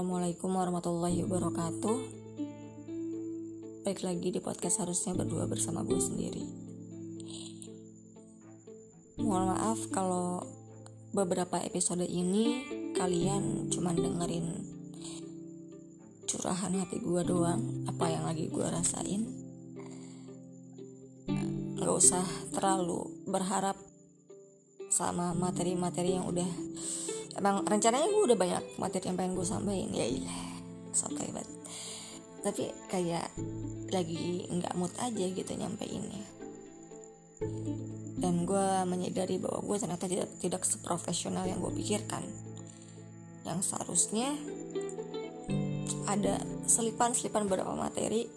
Assalamualaikum warahmatullahi wabarakatuh. Baik lagi di podcast harusnya berdua bersama gue sendiri. Mohon maaf kalau beberapa episode ini kalian cuma dengerin curahan hati gue doang Apa yang lagi gue rasain. Gak usah terlalu berharap sama materi-materi yang udah emang rencananya gue udah banyak materi yang pengen gue sampaikan ya ilah so banget tapi kayak lagi nggak mood aja gitu nyampeinnya. Dan gue menyadari bahwa gue ternyata tidak tidak seprofesional yang gue pikirkan. Yang seharusnya ada selipan-selipan beberapa materi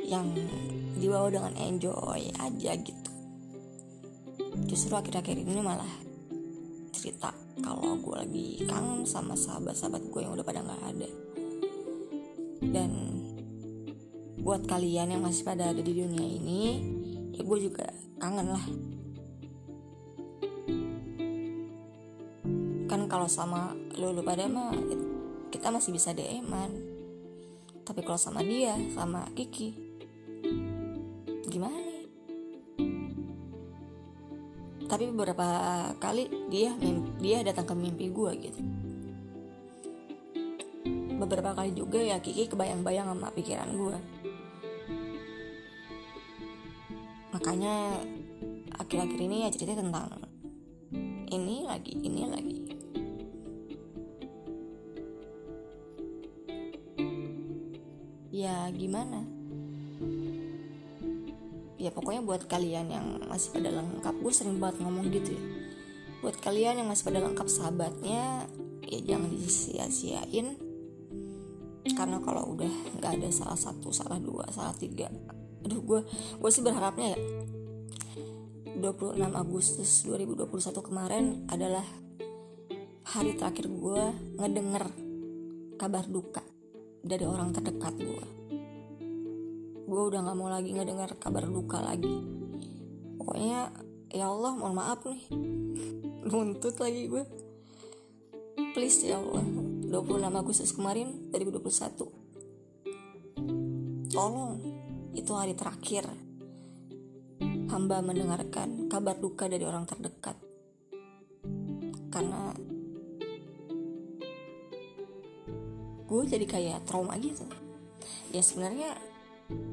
yang dibawa dengan enjoy aja gitu. Justru akhir-akhir ini malah cerita kalau gue lagi kangen sama sahabat-sahabat gue yang udah pada nggak ada. Dan buat kalian yang masih pada ada di dunia ini ya gue juga kangen lah. Kan kalau sama lu lu pada mah kita masih bisa DM-an tapi kalau sama dia sama Kiki gimana tapi beberapa kali dia dia datang ke mimpi gue gitu. Beberapa kali juga ya Kiki kebayang-bayang sama pikiran gue makanya akhir-akhir ini ya cerita tentang ini lagi ini lagi. Ya gimana ya pokoknya buat kalian yang masih pada lengkap gue sering banget ngomong gitu ya. Buat kalian yang masih pada lengkap sahabatnya ya jangan disia-siain. Karena kalau udah nggak ada salah satu salah dua salah tiga aduh gue gue sih berharapnya ya 26 Agustus 2021 kemarin adalah hari terakhir gue ngedenger kabar duka dari orang terdekat gue gue udah gak mau lagi ngedengar kabar duka lagi. Pokoknya ya Allah mohon maaf nih. Nuntut lagi gue please ya Allah. 26 Agustus kemarin 2021 tolong itu hari terakhir hamba mendengarkan kabar duka dari orang terdekat. Karena gue jadi kayak trauma gitu. Ya sebenarnya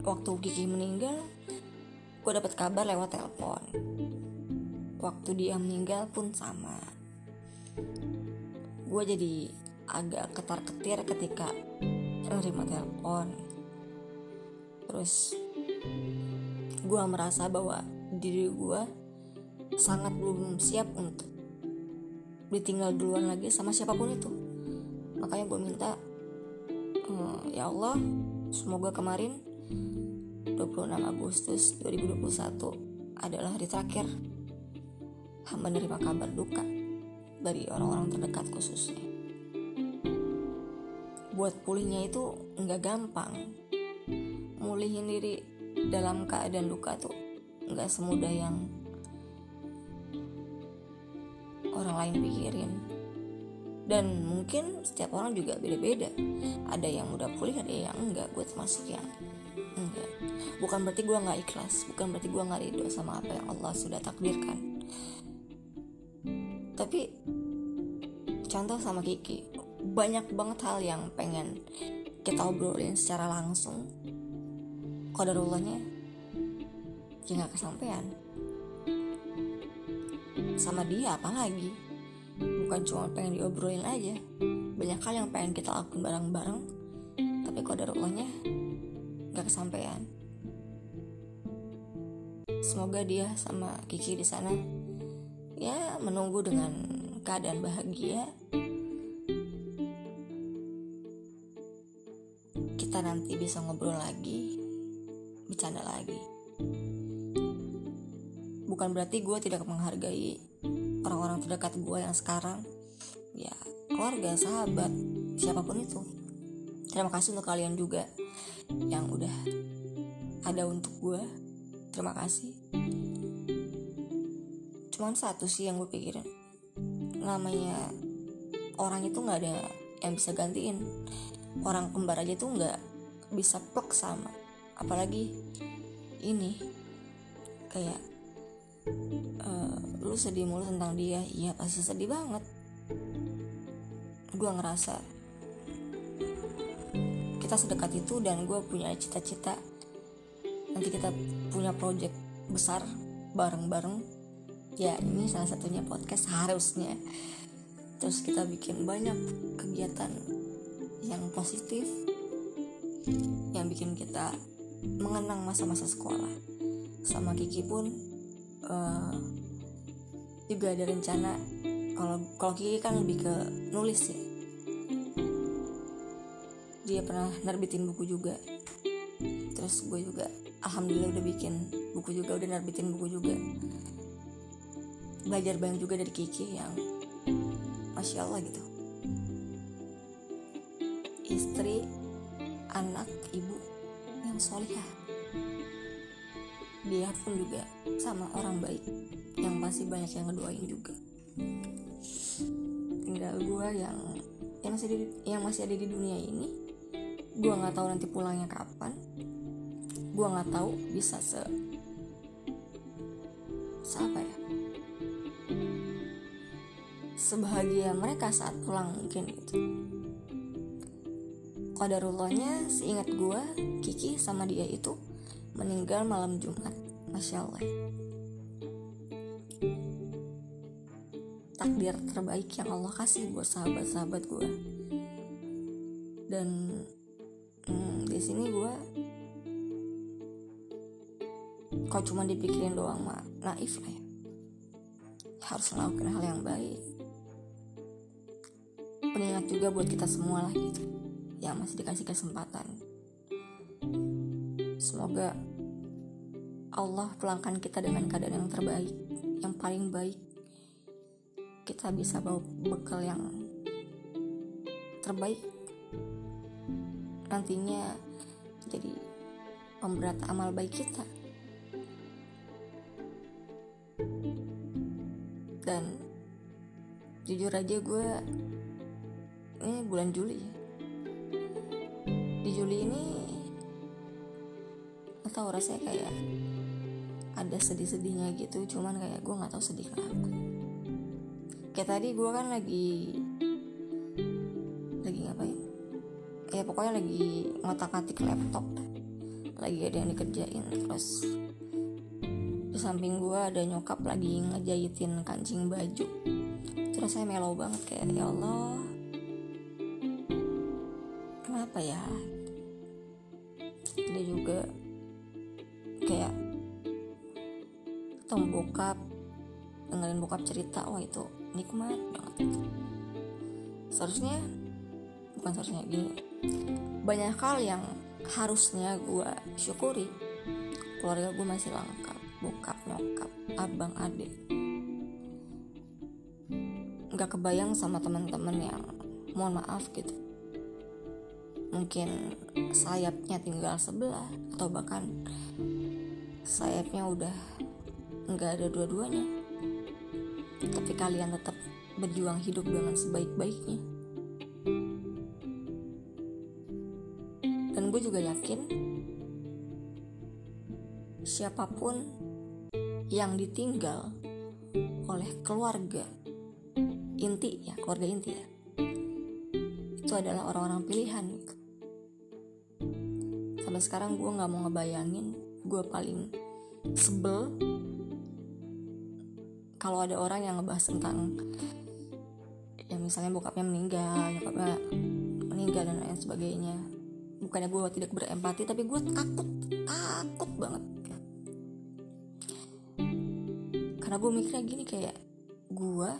waktu Gigi meninggal gue dapat kabar lewat telepon. Waktu dia meninggal pun sama. Gue jadi agak ketar ketir ketika menerima telepon. Terus gue merasa bahwa diri gue sangat belum siap untuk ditinggal duluan lagi sama siapa pun itu. Makanya gue minta ehm, ya Allah semoga kemarin 26 Agustus 2021 adalah hari terakhir hamba menerima kabar duka dari orang-orang terdekat khususnya. Buat pulihnya itu nggak gampang. Mulihin diri dalam keadaan duka tuh nggak semudah yang orang lain pikirin. Dan mungkin setiap orang juga beda-beda. Ada yang udah pulih, ada yang enggak. Gue termasuk yang enggak bukan berarti gue nggak ikhlas bukan berarti gue nggak ridho sama apa yang Allah sudah takdirkan. Tapi contoh sama Kiki banyak banget hal yang pengen kita obrolin secara langsung. Kodarullahnya ya nggak kesampaian. Sama dia apalagi? Bukan cuma pengen diobrolin aja. Banyak hal yang pengen kita lakukan bareng-bareng. Tapi kodarullahnya gak kesampaian. Semoga dia sama Kiki di sana ya menunggu dengan keadaan bahagia. Kita nanti bisa ngobrol lagi bercanda lagi. Bukan berarti gue tidak menghargai orang-orang terdekat gue yang sekarang. Ya keluarga sahabat siapa pun itu. Terima kasih untuk kalian juga yang udah ada untuk gue terima kasih. Cuman satu sih yang gue pikirin. Namanya orang itu nggak ada yang bisa gantiin. Orang kembar aja tuh nggak bisa plek sama. Apalagi ini kayak uh, lu sedih mulu tentang dia. Iya pasti sedih banget. Gue ngerasa kita sedekat itu dan gue punya cita-cita nanti kita punya project besar bareng-bareng. Ya ini salah satunya podcast harusnya. Terus kita bikin banyak kegiatan yang positif yang bikin kita mengenang masa-masa sekolah. Sama Kiki pun uh, juga ada rencana kalau kalau Kiki kan lebih ke nulis ya dia pernah nerbitin buku juga. Terus gue juga alhamdulillah udah bikin buku juga udah nerbitin buku juga. Belajar banyak juga dari Kiki yang masya Allah gitu. Istri anak ibu yang solihah. Dia pun juga sama orang baik yang pasti banyak yang ngedoain juga. Tinggal gue yang yang masih di, yang masih ada di dunia ini gue nggak tahu nanti pulangnya kapan. Gue nggak tahu bisa se apa ya? Sebahagia mereka saat pulang mungkin gitu. Qadarullahnya seingat gue Kiki sama dia itu meninggal malam Jumat Masya Allah. Takdir terbaik yang Allah kasih buat sahabat-sahabat gue dan di sini gue kok cuma dipikirin doang mah naif lah ya. Harus melakukan hal yang baik. Pengingat juga buat kita semua lah gitu. Yang masih dikasih kesempatan. Semoga Allah pelangkan kita dengan keadaan yang terbaik yang paling baik. Kita bisa bawa bekal yang terbaik. Nantinya jadi pemberat amal baik kita. Dan jujur aja gue ini bulan Juli. Di Juli ini tahu rasanya kayak ada sedih-sedihnya gitu cuman kayak gue nggak tahu sedih kenapa. Kayak tadi gue kan lagi pokoknya lagi ngotak-ngatik laptop. Lagi ada yang dikerjain terus di samping gue ada nyokap lagi ngejahitin kancing baju. Terus saya mellow banget kayak ya Allah apa ya? Dia juga kayak ketemu bokap dengerin bokap cerita wah itu nikmat banget. Seharusnya bukan seharusnya gini. Banyak hal yang harusnya gue syukuri keluarga gue masih lengkap bokap nyokap abang adik. Nggak kebayang sama teman-teman yang mohon maaf gitu. Mungkin sayapnya tinggal sebelah atau bahkan sayapnya udah nggak ada dua-duanya. Tapi kalian tetap berjuang hidup dengan sebaik-baiknya gue juga yakin siapa pun yang ditinggal oleh keluarga inti ya keluarga inti ya itu adalah orang-orang pilihan. Gitu sampai sekarang gue nggak mau ngebayangin gue paling sebel kalau ada orang yang ngebahas tentang ya misalnya bokapnya meninggal nyokapnya meninggal dan lain sebagainya bukannya gue tidak berempati tapi gue takut takut banget. Karena gue mikirnya gini kayak gue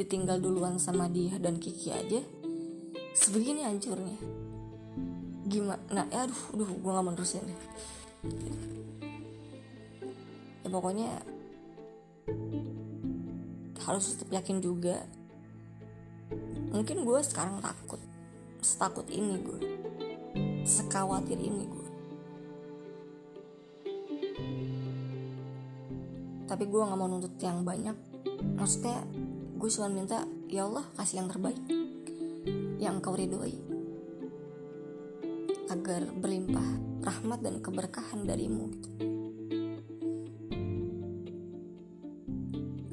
ditinggal duluan sama dia dan Kiki aja sebegini hancurnya. Gimana? Nah ya aduh aduh gue gak mau nerusin. Ya pokoknya harus tetap yakin juga. Mungkin gue sekarang takut setakut ini gue sekawatir ini gue tapi gue gak mau nuntut yang banyak. Maksudnya gue cuma minta ya Allah kasih yang terbaik. Yang kau ridhoi. Agar berlimpah rahmat dan keberkahan darimu gitu.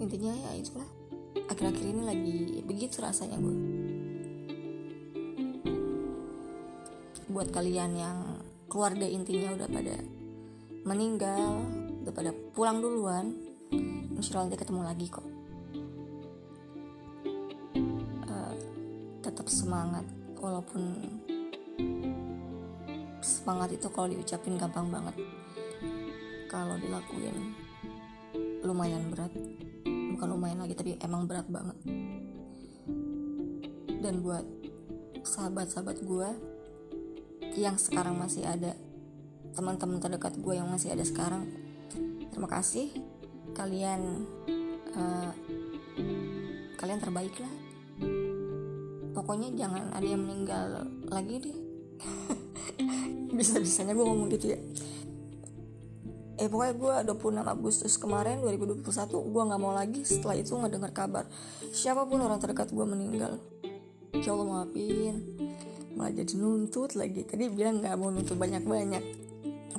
intinya ya itulah. Akhir-akhir ini lagi begitu rasanya gue buat kalian yang keluarga intinya udah pada meninggal udah pada pulang duluan insya Allah nanti ketemu lagi kok. Uh, tetap semangat walaupun semangat itu kalau diucapin gampang banget. Kalau dilakuin lumayan berat bukan lumayan lagi tapi emang berat banget. Dan buat sahabat-sahabat gue yang sekarang masih ada teman-teman terdekat gue yang masih ada sekarang terima kasih. Kalian uh, kalian terbaik lah. Pokoknya jangan ada yang meninggal lagi deh. Bisa-bisanya gue ngomong gitu ya. Eh pokoknya gue 26 Agustus kemarin 2021 gue nggak mau lagi setelah itu nggak dengar kabar siapa pun orang terdekat gue meninggal. Ya Allah maafin malah jadi nuntut lagi. Tadi bilang nggak mau nuntut banyak-banyak.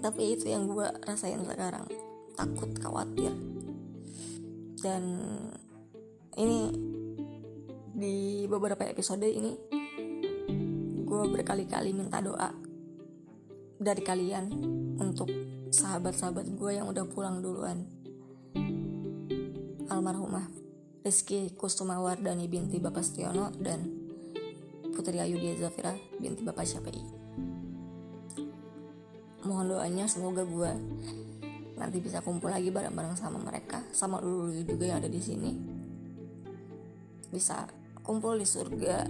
Tapi itu yang gue rasain sekarang. Takut khawatir. Dan ini di beberapa episode ini gue berkali-kali minta doa dari kalian untuk sahabat-sahabat gue yang udah pulang duluan. Almarhumah Rizky Kustumawardani binti Bapak Stiono dan Putri Ayu Dia Zafira binti Bapak Syafi'i. Mohon doanya semoga gue nanti bisa kumpul lagi bareng-bareng sama mereka, sama lulu juga yang ada di sini. Bisa kumpul di surga,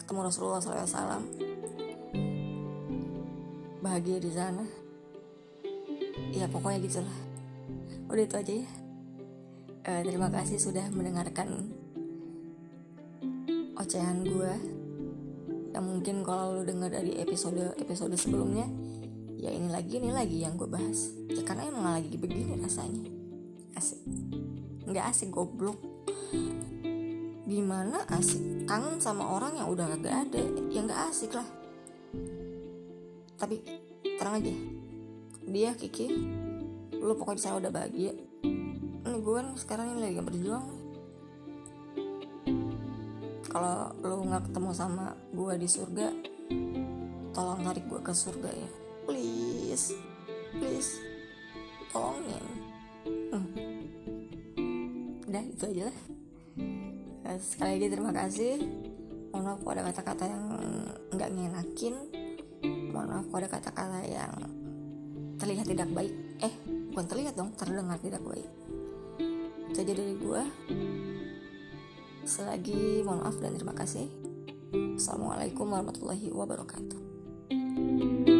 ketemu Rasulullah SAW bahagia di sana ya pokoknya gitulah udah itu aja ya uh, terima kasih sudah mendengarkan ocehan gue yang mungkin kalau lu dengar dari episode episode sebelumnya ya ini lagi ini lagi yang gue bahas. Ya karena emang lagi begini rasanya. Asik. Nggak asik goblok. Gimana asik? Kangen sama orang yang udah gak ada yang nggak asik lah. Tapi terang aja. Dia Kiki lu pokoknya di sana udah bahagia. Ini gue kan sekarang ini lagi berjuang kalau lu nggak ketemu sama gue di surga tolong tarik gue ke surga ya. Please. Please. Tolongin. Hmm. itu aja lah. Sekali lagi terima kasih. Mohon maaf ada kata-kata yang nggak ngenakin. Mohon maaf kalau ada kata-kata yang terlihat tidak baik. Eh bukan terlihat dong terdengar tidak baik. Itu aja dari gue selagi mohon maaf dan terima kasih. Assalamualaikum warahmatullahi wabarakatuh